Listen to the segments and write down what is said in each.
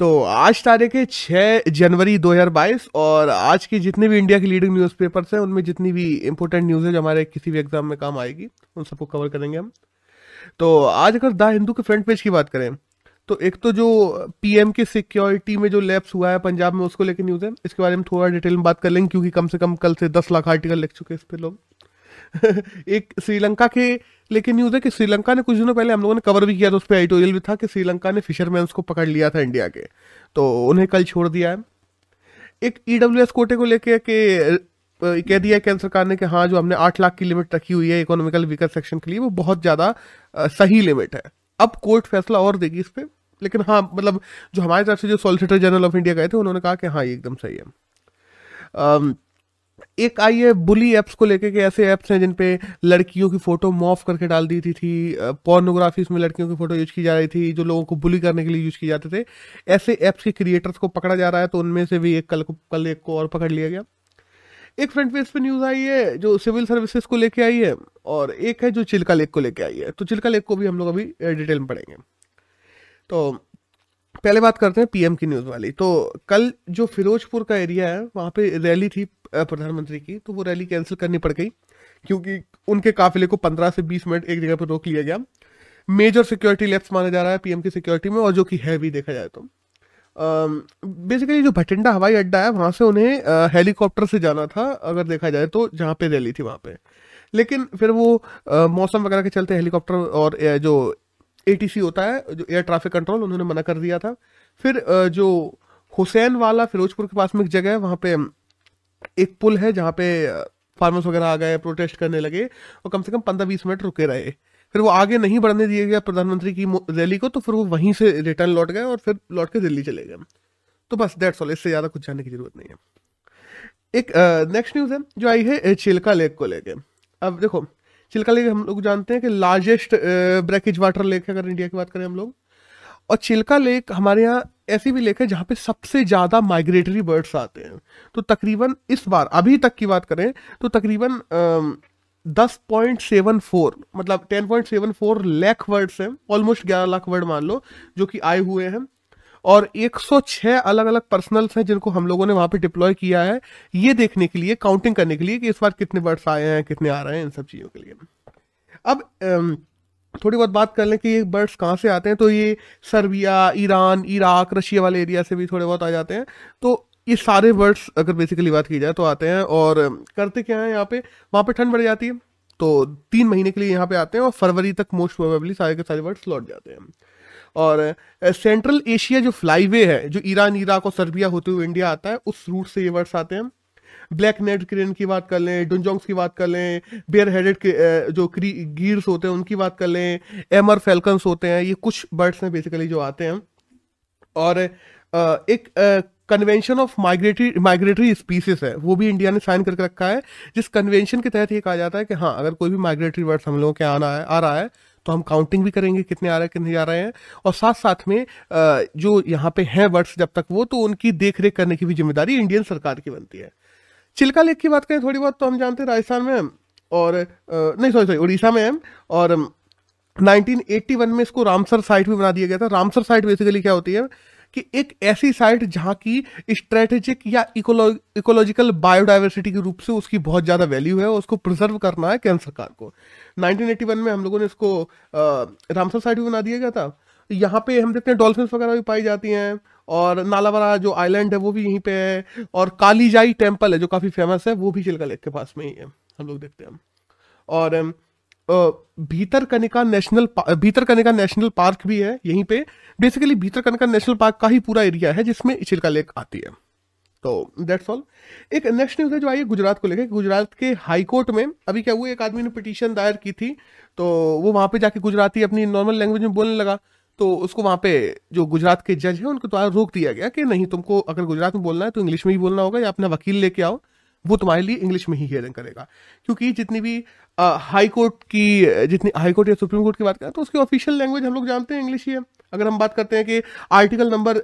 तो आज तारीख है छः जनवरी 2022 और आज की जितने भी इंडिया के लीडिंग न्यूज़पेपर्स हैं, उनमें जितनी भी इंपॉर्टेंट न्यूज़ है जो हमारे किसी भी एग्ज़ाम में काम आएगी, उन सबको कवर करेंगे हम। तो आज अगर द हिंदू के फ्रंट पेज की बात करें तो एक तो जो पीएम के सिक्योरिटी में जो लैप्स हुआ है पंजाब में, उसको लेकर न्यूज़ है। इसके बारे में थोड़ा डिटेल में बात कर लेंगे, क्योंकि कम से कम कल से दस लाख आर्टिकल लिख चुके हैं इस पर लोग। एक श्रीलंका के, लेकिन न्यूज़ है कि श्रीलंका ने कुछ दिनों पहले हम लोगों ने कवर भी किया था, उस पर एडिटोरियल भी था कि श्रीलंका ने फिशरमैन को पकड़ लिया था इंडिया के। तो उन्हें कल छोड़ दिया है। एक ई डब्ल्यू एस कोटे को लेके कि कह दिया है केंद्र सरकार ने कि हाँ जो हमने आठ लाख की लिमिट रखी हुई है इकोनॉमिकल वीकर सेक्शन के लिए, वो बहुत ज़्यादा सही लिमिट है। अब कोर्ट फैसला और देगी इस पर लेकिन हाँ मतलब जो हमारी तरफ़ से जो सॉलिसिटर जनरल ऑफ़ इंडिया गए थे, उन्होंने कहा कि हाँ ये एकदम सही है। एक आई है बुली ऐप्स को लेके के ऐसे ऐप्स हैं जिन पे लड़कियों की फ़ोटो मॉफ करके डाल दी थी थी पॉर्नोग्राफी में लड़कियों की फ़ोटो यूज़ की जा रही थी, जो लोगों को बुली करने के लिए यूज़ किए जाते थे। ऐसे ऐप्स के क्रिएटर्स को पकड़ा जा रहा है तो उनमें से भी एक कल को, कल एक को और पकड़ लिया गया। एक फ्रंट पेज पे न्यूज़ आई है, जो सिविल सर्विसेज़ को लेके आई है, और एक है जो चिल्का लेक को लेके आई है। तो चिल्का लेक को भी हम लोग अभी डिटेल में पढ़ेंगे। तो पहले बात करते हैं पीएम की न्यूज़ वाली। तो कल जो फिरोजपुर का एरिया है, वहाँ पे रैली थी प्रधानमंत्री की तो वो रैली कैंसिल करनी पड़ गई, क्योंकि उनके काफिले को 15 से 20 मिनट एक जगह पर रोक लिया गया। मेजर सिक्योरिटी लेफ़्ट माना जा रहा है पीएम की सिक्योरिटी में, और जो कि है भी देखा जाए तो। बेसिकली जो भटिंडा हवाई अड्डा है, वहाँ से उन्हें हेलीकॉप्टर से जाना था, अगर देखा जाए तो जहाँ पे रैली थी वहाँ पे। लेकिन फिर वो मौसम वगैरह के चलते हेलीकॉप्टर और जो एटीसी होता है, जो एयर ट्रैफ़िक कंट्रोल उन्होंने मना कर दिया था। फिर जो हुसैन वाला फिरोजपुर के पास में एक जगह है, वहाँ पे एक पुल है जहाँ पे फार्मर्स वगैरह आ गए प्रोटेस्ट करने लगे और कम से कम पंद्रह बीस मिनट रुके रहे। फिर वो आगे नहीं बढ़ने दिए गया प्रधानमंत्री की रैली को तो फिर वो वहीं से रिटर्न लौट गए और फिर लौट के दिल्ली चले गए। तो बस डेट्स ऑल इससे ज़्यादा कुछ जानने की ज़रूरत नहीं है। एक नेक्स्ट न्यूज़ है, जो आई है चिल्का लेक को लेके। अब देखो चिल्का लेक हम लोग जानते हैं कि लार्जेस्ट ब्रैकेज वाटर लेक है, अगर इंडिया की बात करें हम लोग। और चिल्का लेक हमारे यहाँ ऐसी भी लेक है जहाँ पे सबसे ज़्यादा माइग्रेटरी बर्ड्स आते हैं। तो तकरीबन इस बार, अभी तक की बात करें तो तकरीबन दस पॉइंट सेवन फोर मतलब ten point seven four lakh words हैं ऑलमोस्ट ग्यारह लाख वर्ड मान लो, जो कि आए हुए हैं। और 106 अलग अलग पर्सनल्स हैं जिनको हम लोगों ने वहाँ पे डिप्लॉय किया है, ये देखने के लिए काउंटिंग करने के लिए कि इस बार कितने बर्ड्स आए हैं, कितने आ रहे हैं इन सब चीज़ों के लिए। अब थोड़ी बहुत बात कर लें कि ये बर्ड्स कहाँ से आते हैं तो ये सर्बिया, ईरान, इराक, रशिया वाले एरिया से भी थोड़े बहुत आ जाते हैं। तो ये सारे बर्ड्स अगर बेसिकली बात की जाए तो आते हैं और करते क्या है यहाँ पे? वहाँ पे ठंड बढ़ जाती है तो तीन महीने के लिए यहाँ पे आते हैं और फरवरी तक मोस्ट प्रोबेबली सारे के सारे बर्ड्स लौट जाते हैं। और सेंट्रल एशिया जो फ्लाईवे है, जो ईरान इराक और सर्बिया होते हुए इंडिया आता है, उस रूट से ये बर्ड्स आते हैं। ब्लैक नेट क्रेन की बात कर लें डुंजोंग्स की बात कर लें बेयर हेडेड जो गीर्स होते हैं, उनकी बात कर लें एमर फेल्कन्स होते हैं, ये कुछ बर्ड्स हैं बेसिकली जो आते हैं। और एक convention of migratory migratory species है, वो भी इंडिया ने साइन करके रखा है, जिस कन्वेंशन के तहत ये कहा जाता है कि हाँ अगर कोई भी माइग्रेटरी बर्ड्स हम लोगों के आना है, आ रहा है तो हम काउंटिंग भी करेंगे कितने आ रहे हैं, कितने जा रहे हैं। और साथ साथ में जो यहाँ पे हैं वर्ड्स जब तक, वो तो उनकी देख रेख करने की भी ज़िम्मेदारी इंडियन सरकार की बनती है। चिल्का लेक की बात करें थोड़ी बहुत तो हम जानते हैं राजस्थान में, और नहीं सॉरी सॉरी उड़ीसा में और 1981 में इसको रामसर साइट भी बना दिया गया था। रामसर साइट बेसिकली क्या होती है? कि एक ऐसी साइट जहाँ की स्ट्रेटेजिक या इकोलॉजिकल बायोडाइवर्सिटी के रूप से उसकी बहुत ज़्यादा वैल्यू है उसको प्रिजर्व करना है केंद्र सरकार को। 1981 में हम लोगों ने इसको रामसर साइट भी बना दिया गया था। यहाँ पे हम देखते हैं डॉल्फिन वगैरह भी पाई जाती हैं और नालावारा जो आइलैंड है वो भी यहीं पे है और कालीजाई टेंपल है जो काफ़ी फ़ेमस है, वो भी चिल्का लेक के पास में ही है। हम लोग देखते हैं। और भीतर कनिका नेशनल भीतर कनिका नेशनल पार्क भी है, यहीं पे। बेसिकली भीतर कनिका नेशनल पार्क का ही पूरा एरिया है, जिसमें चिल्का लेक आती है। तो दैट्स ऑल एक नेक्स्ट न्यूज़ है जो आई है गुजरात को लेकर गुजरात के हाई कोर्ट में, अभी क्या हुआ, एक आदमी ने पिटीशन दायर की थी तो वो वहाँ पे जाके गुजराती अपनी नॉर्मल लैंग्वेज में बोलने लगा। तो उसको वहाँ पे जो गुजरात के जज है, उनके द्वारा रोक दिया गया कि नहीं, तुमको अगर गुजरात में बोलना है तो इंग्लिश में ही बोलना होगा, या अपना वकील लेके आओ। वो तुम्हारे लिए इंग्लिश में ही हियरिंग करेगा। क्योंकि जितनी भी हाई कोर्ट की, जितनी हाई कोर्ट या सुप्रीम कोर्ट की बात करें तो उसकी ऑफिशियल लैंग्वेज हम लोग जानते हैं इंग्लिश ही है। अगर हम बात करते हैं कि article number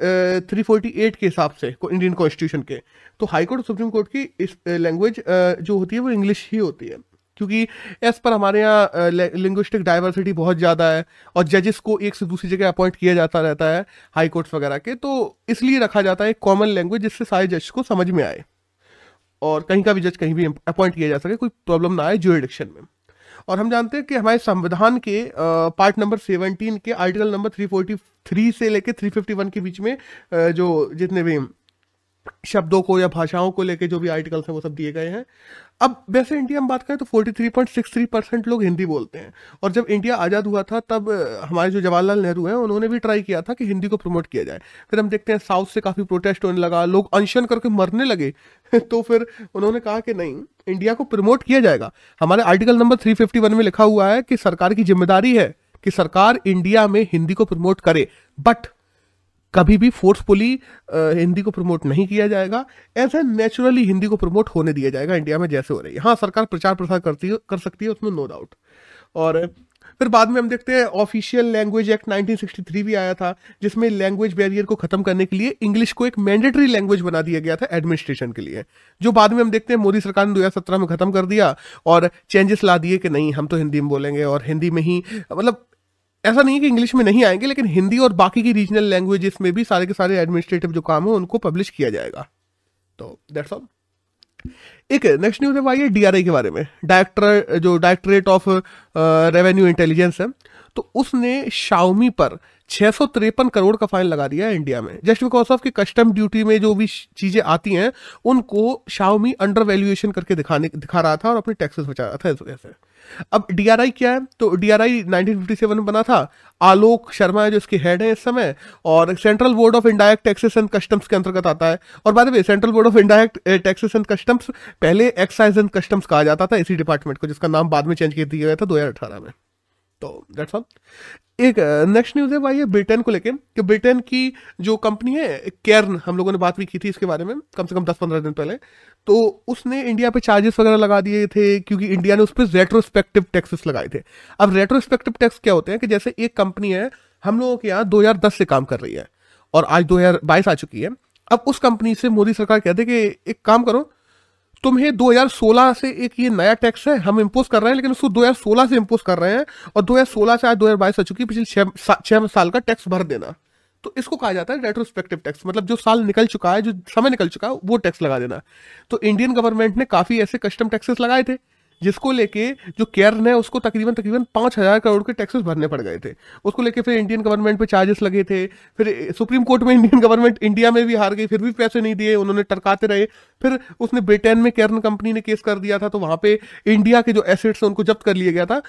three forty eight के हिसाब से इंडियन कॉन्स्टिट्यूशन के तो हाई कोर्ट और सुप्रीम कोर्ट की इस लैंग्वेज जो होती है वो इंग्लिश ही होती है। क्योंकि एज पर हमारे यहाँ लिंग्विस्टिक डाइवर्सिटी बहुत ज़्यादा है और जजेस को एक से दूसरी जगह अपॉइंट किया जाता रहता है हाई कोर्ट्स वगैरह के तो इसलिए रखा जाता है एक कॉमन लैंग्वेज जिससे सारे जज को समझ में आए। और कहीं का भी जज कहीं भी अपॉइंट किया जा सके, कोई प्रॉब्लम ना आए जुरिडिक्शन में। और हम जानते हैं कि हमारे संविधान के पार्ट नंबर 17 के आर्टिकल नंबर 343 से लेके 351 के बीच में जो जितने भी शब्दों को या भाषाओं को लेकर जो भी आर्टिकल्स हैं वो सब दिए गए हैं। अब वैसे इंडिया में बात करें तो 43.63 परसेंट लोग हिंदी बोलते हैं। और जब इंडिया आज़ाद हुआ था, तब हमारे जो जवाहरलाल नेहरू हैं, उन्होंने भी ट्राई किया था कि हिंदी को प्रमोट किया जाए। फिर हम देखते हैं साउथ से काफ़ी प्रोटेस्ट होने लगा, लोग अनशन करके मरने लगे। तो फिर उन्होंने कहा कि नहीं इंडिया को प्रमोट किया जाएगा। हमारे आर्टिकल नंबर थ्री में लिखा हुआ है कि सरकार की ज़िम्मेदारी है कि सरकार इंडिया में हिंदी को प्रमोट करे। बट कभी भी फोर्सफुली हिंदी को प्रमोट नहीं किया जाएगा। ऐसे नेचुरली हिंदी को प्रमोट होने दिया जाएगा इंडिया में जैसे हो रही है। हाँ सरकार प्रचार प्रसार करती है, कर सकती है, उसमें नो डाउट और फिर बाद में हम देखते हैं ऑफिशियल लैंग्वेज एक्ट 1963 भी आया था, जिसमें लैंग्वेज बैरियर को खत्म करने के लिए इंग्लिश को एक मैंडेटरी लैंग्वेज बना दिया गया था एडमिनिस्ट्रेशन के लिए। जो बाद में हम देखते हैं, मोदी सरकार ने दो हज़ार सत्रह में खत्म कर दिया और चेंजेस ला दिए कि नहीं, हम तो हिंदी में बोलेंगे और हिंदी में ही मतलब ऐसा नहीं है कि इंग्लिश में नहीं आएँगे, लेकिन हिंदी और बाकी की रीजनल लैंग्वेजेस में भी सारे के सारे एडमिनिस्ट्रेटिव जो काम है, उनको पब्लिश किया जाएगा। तो दैट्स ऑल एक नेक्स्ट न्यूज़ है भाई डीआरआई के बारे में। डायरेक्टर जो डायरेक्टरेट ऑफ़ रेवेन्यू इंटेलिजेंस है तो उसने शाउमी पर तिरपन करोड़ का फाइन लगा दिया है इंडिया में। जस्ट बिकॉज़ ऑफ़ कि कस्टम ड्यूटी में जो भी चीज़ें आती हैं, उनको शाउमी अंडर वैल्यूएशन करके दिखाने, दिखा रहा था और अपने टैक्सेस बचा रहा था इस वजह से। अब डीआरआई क्या है? तो डीआरआई 1957 में बना था। आलोक शर्मा है जो इसके हेड है इस समय, और central board of indirect taxes and customs के अंतर्गत आता है। और बाद में central board of indirect taxes and customs पहले एक्साइज एंड कस्टम्स कहा जाता था इसी डिपार्टमेंट को, जिसका नाम बाद में चेंज कर दिया गया था दो हज़ार अठारह में। तो दैट्स ऑल एक नेक्स्ट न्यूज़ है, भाई ब्रिटेन को लेके, कि ब्रिटेन की जो कंपनी है केर्न हम लोगों ने बात भी की थी इसके बारे में, कम से कम दस पंद्रह दिन पहले तो उसने इंडिया पे चार्जेस वगैरह लगा दिए थे, क्योंकि इंडिया ने उस पर रेट्रोस्पेक्टिव टैक्सेस लगाए थे। अब रेट्रोस्पेक्टिव टैक्स क्या होते हैं, कि जैसे एक कंपनी है, हम लोगों के यहाँ दो हज़ार दस से काम कर रही है, और आज दो हज़ार बाईस आ चुकी है। अब उस कंपनी से मोदी सरकार कहते कि एक काम करो तुम्हें 2016 से एक ये नया टैक्स है, हम इम्पोज कर रहे हैं, लेकिन उसको 2016 से इम्पोज कर रहे हैं, और 2016 से आज 2022 आ चुकी है, पिछले छह साल का टैक्स भर देना। तो इसको कहा जाता है रेट्रोस्पेक्टिव टैक्स मतलब जो साल निकल चुका है, जो समय निकल चुका है, वो टैक्स लगा देना। तो इंडियन गवर्नमेंट ने काफ़ी ऐसे कस्टम टैक्सेस लगाए थे। जिसको लेके जो केयरन है, उसको तकरीबन तकरीबन पाँच हज़ार करोड़ के टैक्सेस भरने पड़ गए थे। उसको लेके फिर इंडियन गवर्नमेंट पे चार्जेस लगे थे, फिर सुप्रीम कोर्ट में इंडियन गवर्नमेंट इंडिया में भी हार गई, फिर भी पैसे नहीं दिए, उन्होंने टरकाते रहे। फिर उसने ब्रिटेन में केयरन कंपनी ने केस कर दिया था तो वहाँ पे इंडिया के जो एसेट्स हैं, उनको जब्त कर लिया गया था।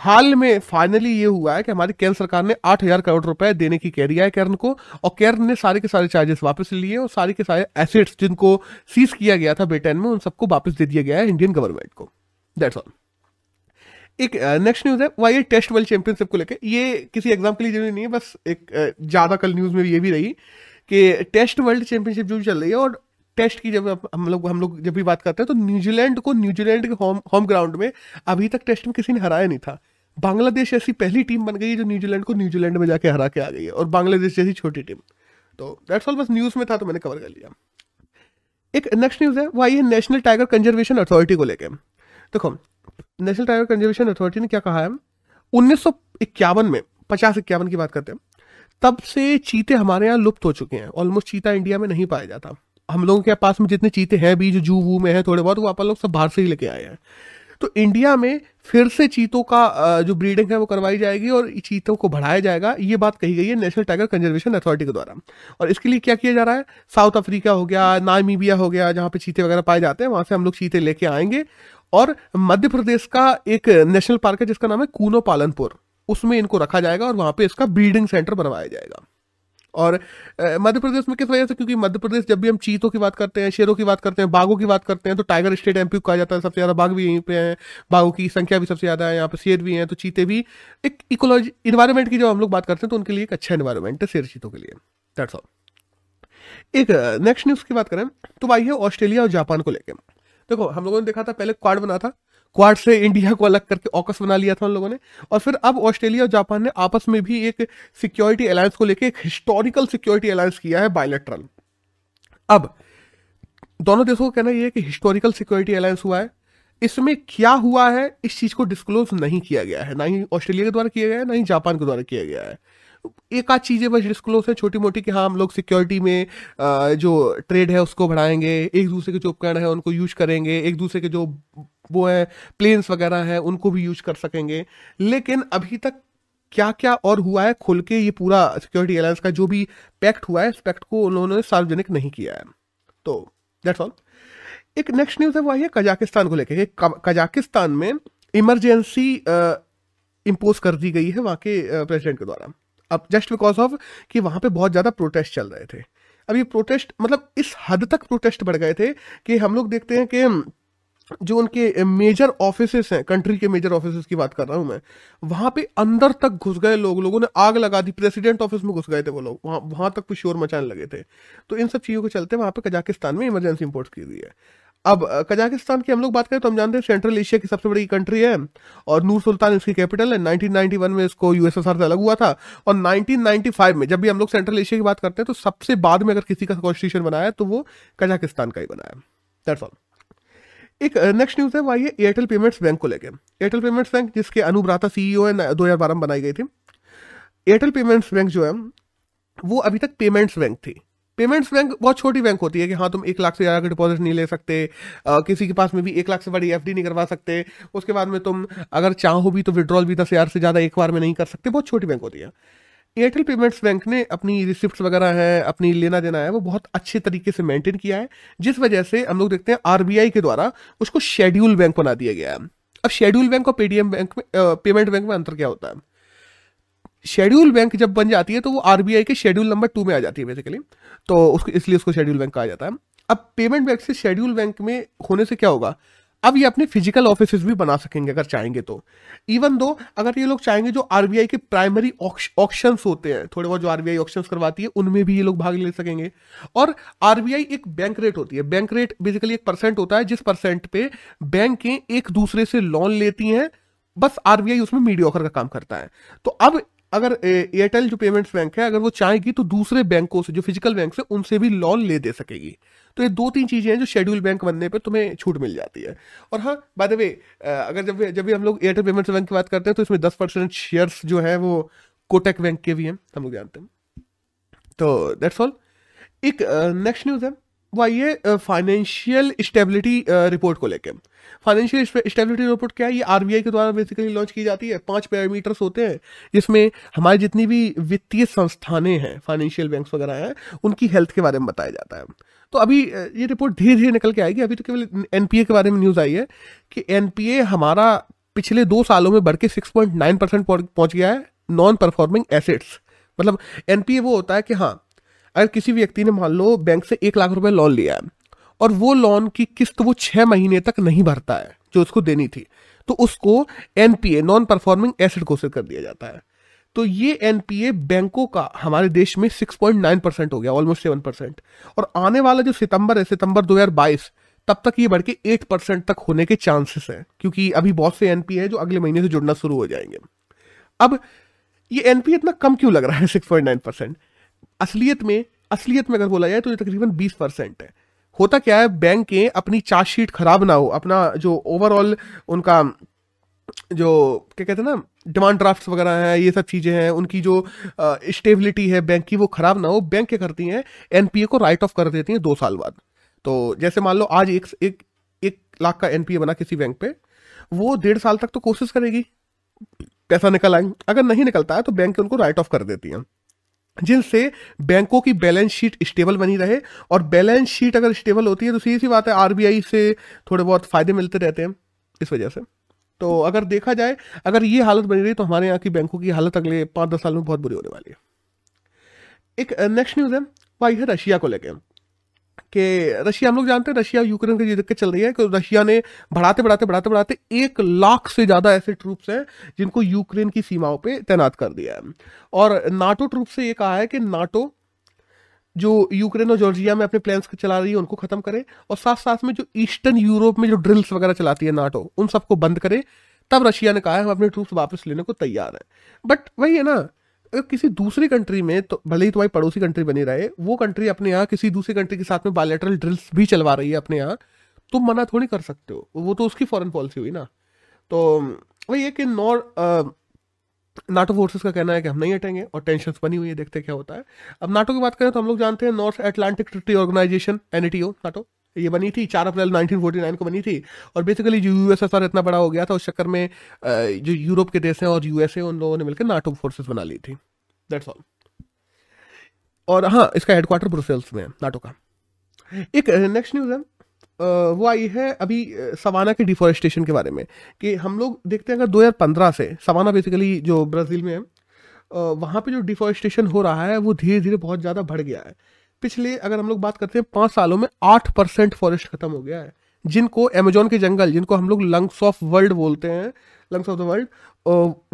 हाल में फाइनली ये हुआ है कि हमारी केंद्र सरकार ने आठ हज़ार करोड़ रुपए देने की कह दिया है केरन को, और केरन ने सारे के सारे चार्जेस वापस लिए और सारे के सारे एसेट्स जिनको सीज किया गया था ब्रिटेन में, उन सबको वापस दे दिया गया है इंडियन गवर्नमेंट को। दैट्स ऑल एक नेक्स्ट न्यूज़ है वही ये टेस्ट वर्ल्ड चैंपियनशिप को लेकर ये किसी एग्ज़ाम के लिए ज़रूरी नहीं है, बस एक ज़्यादा कल न्यूज़ में ये भी रही कि टेस्ट वर्ल्ड चैंपियनशिप जो चल रही है और टेस्ट की जब हम लोग हम लोग जब भी बात करते हैं तो न्यूजीलैंड को, न्यूजीलैंड के होम होम ग्राउंड में अभी तक टेस्ट में किसी ने हराया नहीं था। बांग्लादेश ऐसी पहली टीम बन गई है जो न्यूजीलैंड को न्यूजीलैंड में जाके हरा के आ गई है और बांग्लादेश जैसी छोटी टीम तो दैट्स ऑल बस न्यूज़ में था तो मैंने कवर कर लिया। एक नेक्स्ट न्यूज़ है वो आई नेशनल टाइगर कंजर्वेशन अथॉरिटी को लेकर देखो नेशनल टाइगर कंजर्वेशन अथॉरिटी ने क्या कहा है? उन्नीस सौ इक्यावन में, पचास इक्यावन की बात करते हैं, तब से चीते हमारे यहाँ लुप्त हो चुके हैं। ऑलमोस्ट चीता इंडिया में नहीं पाया जाता। हम लोगों के पास में जितने चीते हैं भी जो जू वू में है थोड़े बहुत, वो अपन लोग सब बाहर से ही लेके आए हैं। तो इंडिया में फिर से चीतों का जो ब्रीडिंग है वो करवाई जाएगी और चीतों को बढ़ाया जाएगा। ये बात कही गई है नेशनल टाइगर कंजर्वेशन अथॉरिटी के द्वारा। और इसके लिए क्या किया जा रहा है? साउथ अफ्रीका हो गया नामीबिया हो गया, जहाँ पे चीते वगैरह पाए जाते हैं, वहाँ से हम लोग चीते लेके आएँगे। और मध्य प्रदेश का एक नेशनल पार्क है, जिसका नाम है कूनो पालनपुर उसमें इनको रखा जाएगा और वहाँ पे इसका ब्रीडिंग सेंटर बनवाया जाएगा। और मध्य प्रदेश में किस वजह से? क्योंकि मध्य प्रदेश, जब भी हम चीतों की बात करते हैं, शेरों की बात करते हैं, बाघों की बात करते हैं तो टाइगर स्टेट एमपी कहा जाता है, सबसे ज़्यादा बाघ भी यहीं पे हैं, बाघों की संख्या भी सबसे ज़्यादा है, यहाँ पे शेर भी हैं तो चीते भी। एक इकोलॉजी इन्वायरमेंट की जब हम लोग बात करते हैं तो उनके लिए एक अच्छा इन्वायरमेंट है, शेर चीतों के लिए। दैट्स ऑल एक नेक्स्ट न्यूज़ की बात करें तो है ऑस्ट्रेलिया और जापान को लेकर देखो, हम लोगों ने देखा था, पहले क्वाड बना था। क्वाड से इंडिया को अलग करके ऑकस बना लिया था उन लोगों ने। और फिर अब ऑस्ट्रेलिया और जापान ने आपस में भी एक सिक्योरिटी अलायंस को लेकर एक हिस्टोरिकल सिक्योरिटी अलायंस किया है बायोलेट्रल अब, दोनों देशों का कहना यह है कि हिस्टोरिकल सिक्योरिटी अलायंस हुआ है। इसमें क्या हुआ है, इस चीज़ को डिस्क्लोज नहीं किया गया है। ना ही ऑस्ट्रेलिया के द्वारा किया गया है, ना ही जापान के द्वारा किया गया है। एक आध चीज़ें बस डिस्क्लोज है छोटी मोटी कि हाँ हम लोग सिक्योरिटी में जो ट्रेड है उसको बढ़ाएँगे, एक दूसरे के जो उपकरण है उनको यूज़ करेंगे, एक दूसरे के जो वो है प्लेन्स वगैरह हैं, उनको भी यूज़ कर सकेंगे। लेकिन अभी तक क्या क्या और हुआ है खुल के ये पूरा सिक्योरिटी अलायंस का जो भी पैक्ट हुआ है, इस पैक्ट को उन्होंने सार्वजनिक नहीं किया है। तो दैट्स ऑल एक नेक्स्ट न्यूज़ है वो आई है कजाकिस्तान को लेकर कजाकिस्तान में इमरजेंसी इम्पोज कर दी गई है वहाँ के प्रेसिडेंट के द्वारा। अब जस्ट बिकॉज़ ऑफ़ कि वहाँ पे बहुत ज़्यादा प्रोटेस्ट चल रहे थे। अब ये प्रोटेस्ट मतलब इस हद तक प्रोटेस्ट बढ़ गए थे कि हम लोग देखते हैं कि जो उनके मेजर ऑफ़िस हैं कंट्री के मेजर ऑफ़िस की बात कर रहा हूँ मैं, वहाँ पे अंदर तक घुस गए लोग, लोगों ने आग लगा दी प्रेसिडेंट ऑफ़िस में घुस गए थे वो लोग, वहाँ वहाँ तक कुछ शोर मचाने लगे थे। तो इन सब चीज़ों के चलते वहाँ पे कजाकिस्तान में इमरजेंसी इम्पोर्ट की हुई है। अब कजाकिस्तान की हम लोग बात करें तो हम जानते हैं सेंट्रल एशिया की सबसे बड़ी कंट्री है। और नूर सुल्तान इसकी कैपिटल है। 1991 में इसको यूएसएसआर से अलग हुआ था। और 1995 में जब भी हम लोग सेंट्रल एशिया की बात करते हैं तो सबसे बाद में अगर किसी का कॉन्स्टिट्यूशन बनाया तो वो कजाकिस्तान का ही बनाया दैट्स ऑल एक नेक्स्ट न्यूज़ है वह ये एयरटेल पेमेंट्स बैंक को लेकर एयरटेल पेमेंट्स बैंक जिसके अनुब्राता सीईओ है दो हज़ार बारह में बनाई गई थी। एयरटेल पेमेंट्स बैंक जो है, वो अभी तक पेमेंट्स बैंक थी। पेमेंट्स बैंक बहुत छोटी बैंक होती है कि हाँ तुम एक लाख से ज़्यादा का डिपॉजिट नहीं ले सकते आ, किसी के पास में भी एक लाख से बड़ी एफडी नहीं करवा सकते उसके बाद में तुम अगर चाहो भी तो विड्रॉल भी दस हज़ार से ज़्यादा एक बार में नहीं कर सकते बहुत छोटी बैंक होती है। एयरटेल पेमेंट्स बैंक ने अपनी रिसिप्ट वगैरह है अपनी लेना देना है वो बहुत अच्छे तरीके से मेंटेन किया है जिस वजह से हम लोग देखते हैं आरबीआई के द्वारा उसको शेड्यूल बैंक बना दिया गया है। अब शेड्यूल बैंक और पेटीएम बैंक में पेमेंट बैंक में अंतर क्या होता है? शेड्यूल बैंक जब बन जाती है तो वो आरबीआई के शेड्यूल नंबर टू में आ जाती है बेसिकली तो उसको, इसलिए उसको शेड्यूल बैंक कहा जाता है। अब पेमेंट बैंक से शेड्यूल बैंक में होने से क्या होगा? अब ये अपने फ़िज़िकल ऑफ़िस भी बना सकेंगे अगर चाहेंगे तो। इवन दो अगर ये लोग चाहेंगे जो आरबीआई के प्राइमरी ऑप्शन होते हैं, थोड़े बहुत जो आरबीआई ऑप्शन करवाती है, उनमें भी ये लोग भाग ले सकेंगे। और आरबीआई एक बैंक रेट होती है। बैंक रेट बेसिकली एक परसेंट होता है, जिस परसेंट पे बैंकें एक दूसरे से लोन लेती हैं, बस आरबीआई उसमें मीडियोकर का काम करता है। तो अब अगर एयरटेल जो पेमेंट्स बैंक है, अगर वो चाहेगी तो दूसरे बैंकों से, जो फ़िज़िकल बैंक से उनसे भी लोन ले दे सकेगी। तो ये दो तीन चीज़ें हैं जो शेड्यूल बैंक बनने पे तुम्हें छूट मिल जाती है। और हाँ बाय द वे अगर जब जब भी हम लोग एयरटेल पेमेंट्स बैंक की बात करते हैं तो इसमें दस परसेंट शेयर्स जो है, वो कोटेक बैंक के भी हैं, हम लोग जानते हैं। तो दैट्स ऑल एक नेक्स्ट न्यूज़ है। आइए फाइनेंशियल स्टेबिलिटी रिपोर्ट को लेकर फाइनेंशियल स्टेबिलिटी रिपोर्ट क्या है? ये आरबीआई के द्वारा बेसिकली लॉन्च की जाती है। पाँच पैरामीटर्स होते हैं, जिसमें हमारी जितनी भी वित्तीय संस्थानें हैं फाइनेंशियल बैंक्स वगैरह हैं, उनकी हेल्थ के बारे में बताया जाता है। तो अभी ये रिपोर्ट धीरे धीरे निकल के आएगी। अभी तो केवल एनपीए के बारे में न्यूज़ आई है कि एनपीए हमारा पिछले दो सालों में बढ़ के सिक्स पॉइंट नाइन परसेंट पहुँच गया है नॉन परफॉर्मिंग एसेट्स मतलब एनपीए वो होता है कि हाँ अगर किसी व्यक्ति ने मान लो बैंक से एक लाख रुपए लोन लिया है, और वो लोन की किस्त वो छह महीने तक नहीं भरता है, जो उसको देनी थी तो उसको एनपीए नॉन परफॉर्मिंग एसेट घोषित कर दिया जाता है। तो ये एनपीए बैंकों का हमारे देश में 6.9 परसेंट हो गया ऑलमोस्ट सेवन परसेंट और आने वाला जो सितंबर है, सितंबर 2022 तब तक ये बढ़ के एट परसेंट तक होने के चांसेस हैं, क्योंकि अभी बहुत से एनपीए है जो अगले महीने से जुड़ना शुरू हो जाएँगे। अब ये एनपीए इतना कम क्यों लग रहा है सिक्स पॉइंट नाइन परसेंट असलियत में असलियत में अगर बोला जाए तो ये तकरीबन बीस परसेंट है। होता क्या है, बैंक अपनी चार्जशीट खराब ना हो, अपना जो ओवरऑल उनका जो, क्या कहते हैं ना डिमांड ड्राफ्ट वगैरह हैं, ये सब चीज़ें हैं, उनकी जो स्टेबिलिटी है बैंक की वो खराब ना हो, बैंक क्या करती हैं एनपीए को राइट ऑफ़ कर देती हैं दो साल बाद। तो जैसे मान लो आज एक एक एक लाख का एनपीए बना किसी बैंक पे, वो डेढ़ साल तक तो कोशिश करेगी, पैसा निकल आए, अगर नहीं निकलता है तो बैंक उनको राइट ऑफ़ कर देती हैं। जिनसे बैंकों की बैलेंस शीट स्टेबल बनी रहे। और बैलेंस शीट अगर स्टेबल होती है तो सीधी सी बात है, आरबीआई से थोड़े बहुत फ़ायदे मिलते रहते हैं इस वजह से। तो अगर देखा जाए, अगर ये हालत बनी रही तो हमारे यहाँ की बैंकों की हालत अगले पाँच दस साल में बहुत बुरी होने वाली है। एक नेक्स्ट न्यूज़ है वह है रशिया को लेकर कि रशिया, हम लोग जानते हैं रशिया यूक्रेन की दिक्कत चल रही है, कि रशिया ने बढ़ाते बढ़ाते बढ़ाते बढ़ाते एक लाख से ज़्यादा ऐसे ट्रूप्स हैं जिनको यूक्रेन की सीमाओं पे तैनात कर दिया है। और नाटो ट्रूप से ये कहा है कि नाटो जो यूक्रेन और जॉर्जिया में अपने प्लान्स चला रही है, उनको खत्म करे और साथ साथ में जो ईस्टर्न यूरोप में जो ड्रिल्स वगैरह चलाती है नाटो उन सबको बंद करे। तब रशिया ने कहा है, हम अपने ट्रूप्स वापस लेने को तैयार हैं। बट वही है ना अगर किसी दूसरी कंट्री में तो भले ही तुम्हारी पड़ोसी कंट्री बनी रहे, वो कंट्री अपने यहाँ किसी दूसरी कंट्री के साथ में बायोलेटरल ड्रिल्स भी चलवा रही है अपने यहाँ, तुम मना थोड़ी कर सकते हो। वो तो उसकी फॉरन पॉलिसी हुई ना। तो वही है कि नॉर नाटो फोर्सेस का कहना है कि हम नहीं हटेंगे और टेंशन बनी हुई है, देखते क्या होता है। अब नाटो की बात करें तो हम लोग जानते हैं North Atlantic treaty organization NATO NATO ये बनी थी, चार अप्रैल 1949 को बनी थी। और बेसिकली जो यूएसएसआर इतना बड़ा हो गया था, उस चक्कर में जो यूरोप के देश हैं और यूएसए उन लोगों ने मिलकर नाटो फोर्सेस बना ली थी। दैट्स ऑल और हाँ इसका हेडक्वार्टर ब्रुसेल्स में है नाटो का। एक नेक्स्ट न्यूज़ है। वो आई है अभी सवाना के डिफोरेस्टेशन के बारे में, कि हम लोग देखते हैं अगर 2015 से सवाना बेसिकली जो ब्राज़ील में है वहाँ पे जो डिफोरेस्टेशन हो रहा है, वो धीरे धीरे बहुत ज़्यादा बढ़ गया है। पिछले अगर हम लोग बात करते हैं, पाँच सालों में आठ परसेंट फॉरेस्ट खत्म हो गया है। जिनको अमेजोन के जंगल, जिनको हम लोग लंग्स ऑफ़ वर्ल्ड बोलते हैं लंग्स ऑफ़ द वर्ल्ड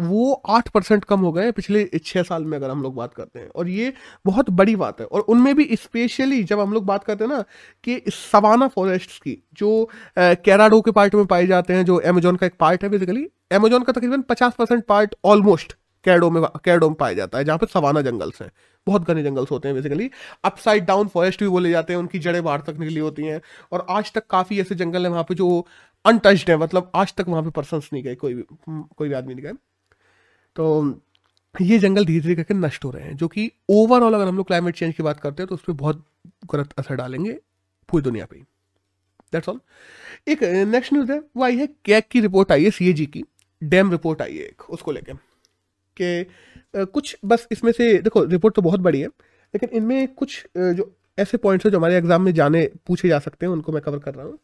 वो आठ परसेंट कम हो गए हैं पिछले छः साल में अगर हम लोग बात करते हैं। और ये बहुत बड़ी बात है। और उनमें भी स्पेशली जब हम लोग बात करते हैं ना, कि सवाना फॉरेस्ट की, जो कैराडो के पार्ट में पाए जाते हैं, जो अमेजोन का एक पार्ट है बेसिकली अमेजोन का तकरीबन पचास परसेंट पार्ट ऑलमोस्ट कैडो में कैडो में पाया जाता है, जहाँ पे सवाना जंगल्स हैं। बहुत घने जंगल्स होते हैं बेसिकली अपसाइड डाउन फॉरेस्ट भी बोले जाते हैं, उनकी जड़ें बाहर तक निकली होती हैं। और आज तक काफ़ी ऐसे जंगल हैं, वहाँ पे जो अनटच्ड है मतलब आज तक वहाँ पे पर्सनस नहीं गए, कोई भी कोई भी आदमी नहीं गए। तो ये जंगल धीरे धीरे करके नष्ट हो रहे हैं, जो कि ओवरऑल अगर हम लोग क्लाइमेट चेंज की बात करते हैं तो उस पर बहुत गलत असर डालेंगे पूरी दुनिया पे दैट्स ऑल एक नेक्स्ट न्यूज़ है, वो आई है कैक की रिपोर्ट आई है सीएजी की, डैम रिपोर्ट आई है एक, उसको लेके। कि कुछ, बस इसमें से, देखो, रिपोर्ट तो बहुत बड़ी है, लेकिन इनमें कुछ जो ऐसे पॉइंट्स हैं जो हमारे एग्ज़ाम में जाने, पूछे जा सकते हैं, उनको मैं कवर कर रहा हूँ।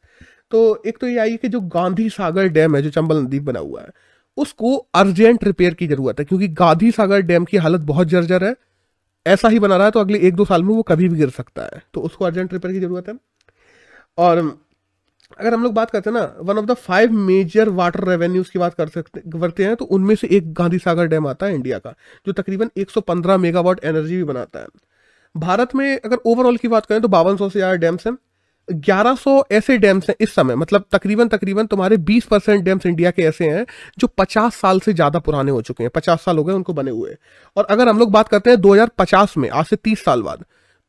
तो एक तो ये आई कि जो गांधी सागर डैम है, जो चंबल नदी बना हुआ है, उसको अर्जेंट रिपेयर की ज़रूरत है, क्योंकि गांधी सागर डैम की हालत बहुत जर्जर है। ऐसा ही बना रहा है तो अगले एक दो साल में वो कभी भी गिर सकता है। तो उसको अर्जेंट रिपेयर की ज़रूरत है। और अगर हम लोग बात करते हैं ना one of the five major water revenues की बात कर सकते, करते हैं तो उनमें से एक गांधी सागर डैम आता है इंडिया का, जो तकरीबन 115 मेगावाट एनर्जी भी बनाता है। भारत में अगर ओवरऑल की बात करें तो बावन सौ ज़्यादा डैम्स हैं 1100 ऐसे डैम्स हैं इस समय मतलब तकरीबन तकरीबन तुम्हारे 20 परसेंट डैम्स इंडिया के ऐसे हैं, जो 50 साल से ज़्यादा पुराने हो चुके हैं 50 साल हो गए उनको बने हुए। और अगर हम लोग बात करते हैं 2050 में, आज से 30 साल बाद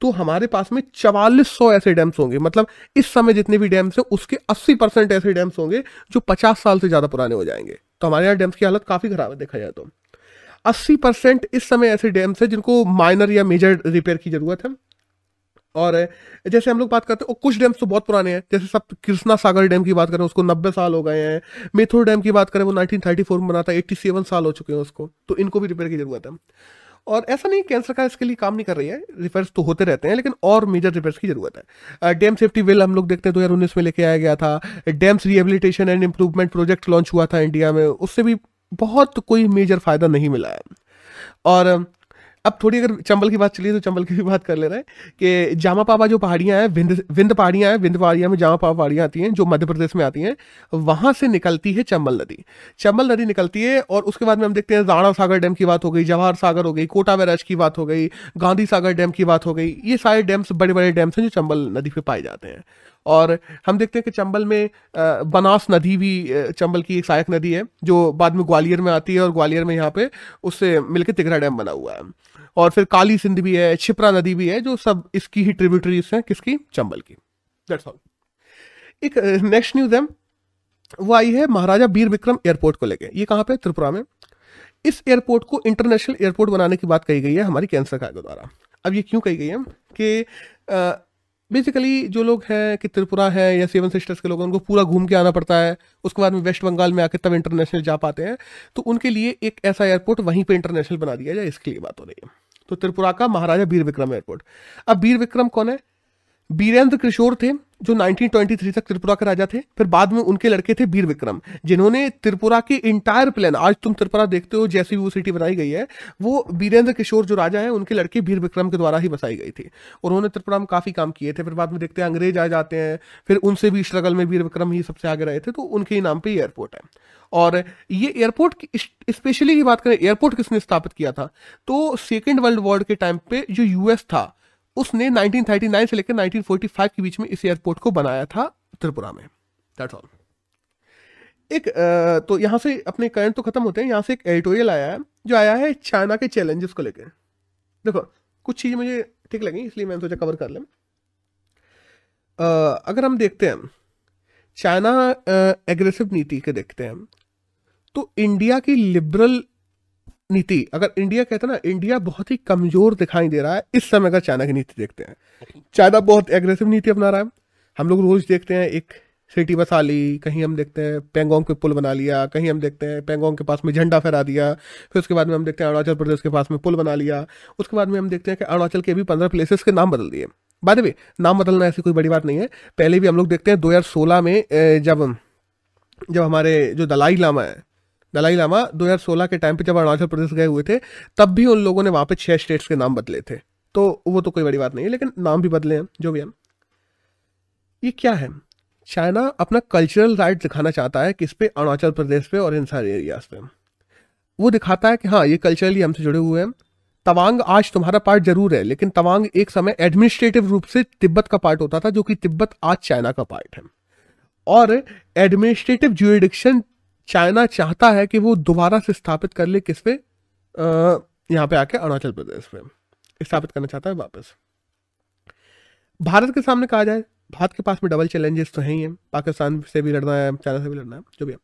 तो हमारे पास में चवालीस सौ ऐसे डैम्स होंगे। मतलब इस समय जितने भी डैम्स हैं, उसके 80 परसेंट ऐसे डैम्स होंगे, जो 50 साल से ज़्यादा पुराने हो जाएँगे। तो हमारे यहाँ डैम्स की हालत काफ़ी खराब है, देखा जाए तो। अस्सी परसेंट इस समय ऐसे डैम्स हैं, जिनको माइनर या मेजर रिपेयर की ज़रूरत है। और जैसे हम लोग बात करते हैं कुछ डैम्स तो बहुत पुराने हैं, जैसे सब कृष्णा सागर डैम की बात करें, उसको नब्बे साल हो गए हैं। मेथुर डैम की बात करें, वो 1934 में बना था 87 साल हो चुके हैं उसको। तो इनको भी रिपेयर की ज़रूरत है। और ऐसा नहीं केंद्र सरकार इसके लिए काम नहीं कर रही है रिपेयर्स तो होते रहते हैं, लेकिन और मेजर रिपेयर्स की ज़रूरत है। डैम सेफ्टी बिल हम लोग देखते हैं, दो हज़ार उन्नीस में लेके आया गया था। Dams rehabilitation and improvement project launch हुआ था इंडिया में, उससे भी बहुत कोई मेजर फ़ायदा नहीं मिला है। और अब थोड़ी अगर चंबल की बात चलिए तो चंबल की भी बात कर ले रहे हैं कि जामा पावा जो पहाड़ियाँ हैं विंद विंद पहाड़ियाँ हैं विंद पहाड़ियाँ में जामा पावा पहाड़ियाँ आती हैं, जो मध्य प्रदेश में आती हैं, वहाँ से निकलती है चंबल नदी। चंबल नदी निकलती है और उसके बाद में हम देखते हैं राणा सागर डैम की बात हो गई, जवाहर सागर हो गई, कोटा बैराज की बात हो गई, गांधी सागर डैम की बात हो गई, ये सारे डैम्स बड़े बड़े डैम्स हैं जो चंबल नदी पर पाए जाते हैं। और हम देखते हैं कि चंबल में बनास नदी भी चंबल की एक सहायक नदी है, जो बाद में ग्वालियर में आती है और ग्वालियर में यहाँ पे उससे मिलकर तिगरा डैम बना हुआ है। और फिर काली सिंध भी है छिपरा नदी भी है, जो सब इसकी ही ट्रिब्यूटरीज हैं, किसकी? चंबल की। दैट्स ऑल एक नेक्स्ट न्यूज़ है। वो आई है महाराजा बीर विक्रम एयरपोर्ट को लेके। ये कहाँ पे त्रिपुरा में। इस एयरपोर्ट को इंटरनेशनल एयरपोर्ट बनाने की बात कही गई है हमारी कैंसर सरकार के द्वारा। अब ये क्यों कही गई है? कि बेसिकली जो लोग हैं कि त्रिपुरा है या सेवन सिस्टर्स के लोग उनको पूरा घूम के आना पड़ता है। उसके बाद में वेस्ट बंगाल में आके तब इंटरनेशनल जा पाते हैं। तो उनके लिए एक ऐसा एयरपोर्ट वहीं पे इंटरनेशनल बना दिया जाए, इसके लिए बात हो रही है। तो त्रिपुरा का महाराजा बीर विक्रम एयरपोर्ट। अब बीर विक्रम कौन है? बीरेंद्र किशोर थे, जो 1923 तक त्रिपुरा के राजा थे। फिर बाद में उनके लड़के थे बीर विक्रम, जिन्होंने त्रिपुरा की इंटायर प्लान आज तुम त्रिपुरा देखते हो, जैसी वो सिटी बनाई गई है, वो बीरेंद्र किशोर जो राजा है, उनके लड़के बीर विक्रम के द्वारा ही बसाई गई थी। और उन्होंने त्रिपुरा में काफ़ी काम किए थे। फिर बाद में देखते हैं, अंग्रेज़ आ जाते हैं, फिर उनसे भी स्ट्रगल में बीर विक्रम ही सबसे आगे रहे थे तो उनके ही नाम पर एयरपोर्ट है। और ये एयरपोर्ट स्पेशली की बात करें एयरपोर्ट किसने स्थापित किया था? तो सेकेंड वर्ल्ड वॉर के टाइम पे जो यूएस था उसने 1939 से लेकर 1945 के बीच में इस एयरपोर्ट को बनाया था त्रिपुरा में। दैट्स ऑल एक तो यहाँ से अपने करंट तो खत्म होते हैं। यहाँ से एक एडिटोरियल आया है, जो आया है चाइना के चैलेंजेस को लेकर। देखो, कुछ चीज़ मुझे ठीक लगी, इसलिए मैंने सोचा कवर कर लें। अगर हम देखते हैं, चाइना एग्रेसिव नीति के देखते हैं तो इंडिया की लिबरल नीति। अगर इंडिया कहते हैं ना इंडिया बहुत ही कमज़ोर दिखाई दे रहा है, इस समय अगर चाइना की नीति देखते हैं। चाइना बहुत एग्रेसिव नीति अपना रहा है। हम लोग रोज देखते हैं एक सिटी बसा ली कहीं हम देखते हैं पेंगोंग पे पुल बना लिया, कहीं हम देखते हैं पेंगोंग के पास में झंडा फहरा दिया, फिर उसके बाद में हम देखते हैं अरुणाचल प्रदेश के पास में पुल बना लिया, उसके बाद में हम देखते हैं कि अरुणाचल के भी पंद्रह प्लेसेस के नाम बदल दिए। बाद में नाम बदलना ऐसी कोई बड़ी बात नहीं है। पहले भी हम लोग देखते हैं दो हज़ार सोलह में जब जब हमारे जो दलाई लामा है दलाई लामा 2016 के टाइम पे जब अरुणाचल प्रदेश गए हुए थे, तब भी उन लोगों ने वहाँ पे छह स्टेट्स के नाम बदले थे। तो वो तो कोई बड़ी बात नहीं है, लेकिन नाम भी बदले हैं, जो भी है। ये क्या है? चाइना अपना कल्चरल राइट दिखाना चाहता है किस पे? अरुणाचल प्रदेश पे और इन सारे एरियाज़ पे। वो दिखाता है कि हाँ ये कल्चरली हमसे जुड़े हुए हैं। तवांग आज तुम्हारा पार्ट ज़रूर है, लेकिन तवांग एक समय एडमिनिस्ट्रेटिव रूप से तिब्बत का पार्ट होता था, जो कि तिब्बत आज चाइना का पार्ट है। और एडमिनिस्ट्रेटिव जुडिक्शन चाइना चाहता है कि वो दोबारा से स्थापित कर ले किस पे? यहाँ पे आके अरुणाचल प्रदेश पे। स्थापित करना चाहता है वापस। भारत के सामने कहा जाए, भारत के पास में डबल चैलेंजेस तो हैं ही हैं। पाकिस्तान से भी लड़ना है, चाइना से भी लड़ना है, जो भी है।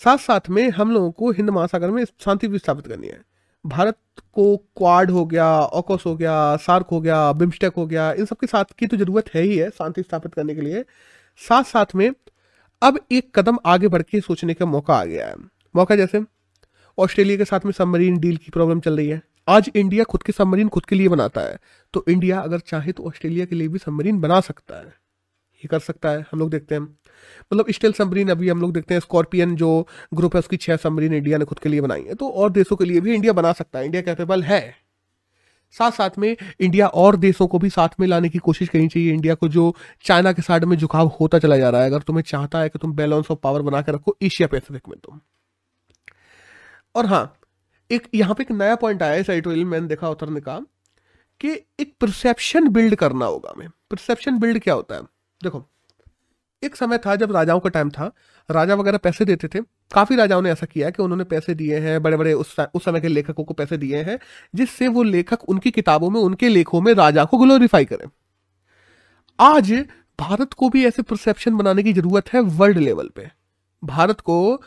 साथ साथ में हम लोगों को हिंद महासागर में शांति भी स्थापित करनी है। भारत को क्वाड हो गया ऑकोस हो गया, सार्क हो गया, बिम्स्टेक हो गया, इन सबके साथ की तो ज़रूरत है ही है शांति स्थापित करने के लिए। साथ साथ में अब एक कदम आगे बढ़ के सोचने का मौका आ गया है। मौका जैसे, ऑस्ट्रेलिया के साथ में सबमरीन डील की प्रॉब्लम चल रही है। आज इंडिया खुद के सबमरीन खुद के लिए बनाता है। तो इंडिया अगर चाहे तो ऑस्ट्रेलिया के लिए भी सबमरीन बना सकता है। ये कर सकता है, हम लोग देखते हैं। मतलब स्टेल सबमरीन अभी हम लोग देखते हैं, स्कॉर्पियन जो ग्रुप है, उसकी छह सबमरीन इंडिया ने खुद के लिए बनाई है। तो और देशों के लिए भी इंडिया बना सकता है। इंडिया कैपेबल है। साथ साथ में इंडिया और देशों को भी साथ में लाने की कोशिश करनी चाहिए। इंडिया को जो चाइना के साइड में झुकाव होता चला जा रहा है, अगर तुम्हें चाहता है कि तुम बैलेंस ऑफ़ पावर बना के रखो एशिया पैसिफिक में तुम। और हाँ एक यहाँ पे एक नया पॉइंट आया है एडिटोरियल मैंने देखा उतरने का, कि एक परसेप्शन बिल्ड करना होगा हमें। परसेप्शन बिल्ड क्या होता है? देखो, एक समय था जब राजाओं का टाइम था, राजा वगैरह पैसे देते थे काफ़ी राजाओं ने ऐसा किया कि उन्होंने पैसे दिए हैं बड़े बड़े उस उस समय के लेखकों को पैसे दिए हैं, जिससे वो लेखक उनकी किताबों में, उनके लेखों में राजा को ग्लोरीफाई करें। आज भारत को भी ऐसे परसेप्शन बनाने की ज़रूरत है वर्ल्ड लेवल पे। भारत को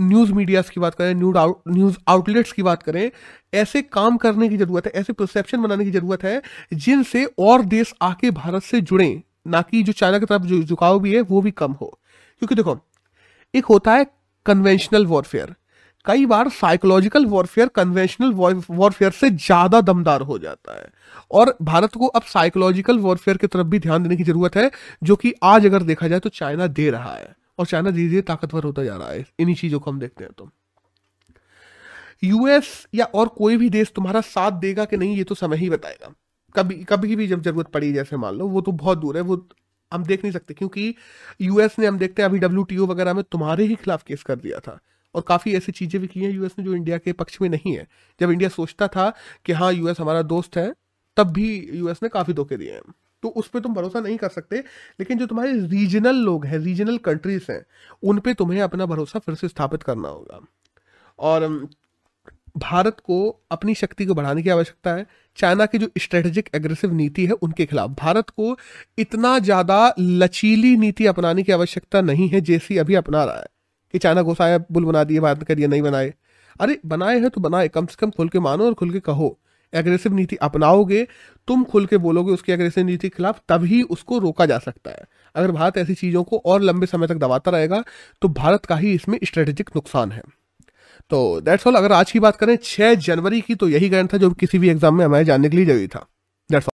न्यूज़ मीडियाज की बात करें न्यूज़ आउट न्यूज़ आउटलेट्स की बात करें, ऐसे काम करने की ज़रूरत है, ऐसे परसेप्शन बनाने की ज़रूरत है, जिनसे और देश आके भारत से जुड़े, ना कि जो चाइना की तरफ़ जो झुकाव भी है, वो भी कम हो। क्योंकि देखो, एक होता है कन्वेंशनल वॉरफेयर कई बार साइकोलॉजिकल वॉरफेयर कन्वेंशनल वॉरफेयर से ज़्यादा दमदार हो जाता है। और भारत को अब साइकोलॉजिकल वॉरफेयर की तरफ़ भी ध्यान देने की ज़रूरत है, जो कि आज अगर देखा जाए तो चाइना दे रहा है। और चाइना धीरे धीरे ताकतवर होता जा रहा है। इन्हीं चीज़ों को हम देखते हैं तो। यूएस या और कोई भी देश तुम्हारा साथ देगा कि नहीं, ये तो समय ही बताएगा। कभी कभी भी जब ज़रूरत पड़ी, जैसे मान लो, वो तो बहुत दूर है, वो हम देख नहीं सकते, क्योंकि यूएस ने, हम देखते हैं अभी डब्ल्यूटीओ वगैरह में तुम्हारे ही खिलाफ केस कर दिया था। और काफ़ी ऐसी चीज़ें भी की हैं यूएस ने जो इंडिया के पक्ष में नहीं है। जब इंडिया सोचता था कि हाँ यूएस हमारा दोस्त है, तब भी यूएस ने काफ़ी धोखे दिए हैं। तो उस पर तुम भरोसा नहीं कर सकते, लेकिन जो तुम्हारे रीजनल लोग हैं रीजनल कंट्रीज़ हैं, उन पे तुम्हें अपना भरोसा फिर से स्थापित करना होगा। और भारत को अपनी शक्ति को बढ़ाने की आवश्यकता है चाइना की जो स्ट्रेटेजिक एग्रेसिव नीति है, उनके खिलाफ। भारत को इतना ज़्यादा लचीली नीति अपनाने की आवश्यकता नहीं है, जैसी अभी अपना रहा है, कि चाइना घोसाया बुल बना दिए बात करिए, नहीं बनाए। अरे, बनाए हैं तो बनाए, कम से कम खुल के मानो और खुल के कहो। एग्रेसिव नीति अपनाओगे, तुम खुल के बोलोगे उसकी एग्रेसिव नीति के खिलाफ, तभी उसको रोका जा सकता है। अगर भारत ऐसी चीज़ों को और लंबे समय तक दबाता रहेगा तो भारत का ही इसमें स्ट्रेटेजिक नुकसान है। तो दैट्स ऑल अगर आज की बात करें, छह जनवरी की तो यही गैन था जो किसी भी एग्ज़ाम में हमारे जानने के लिए ज़रूरी था।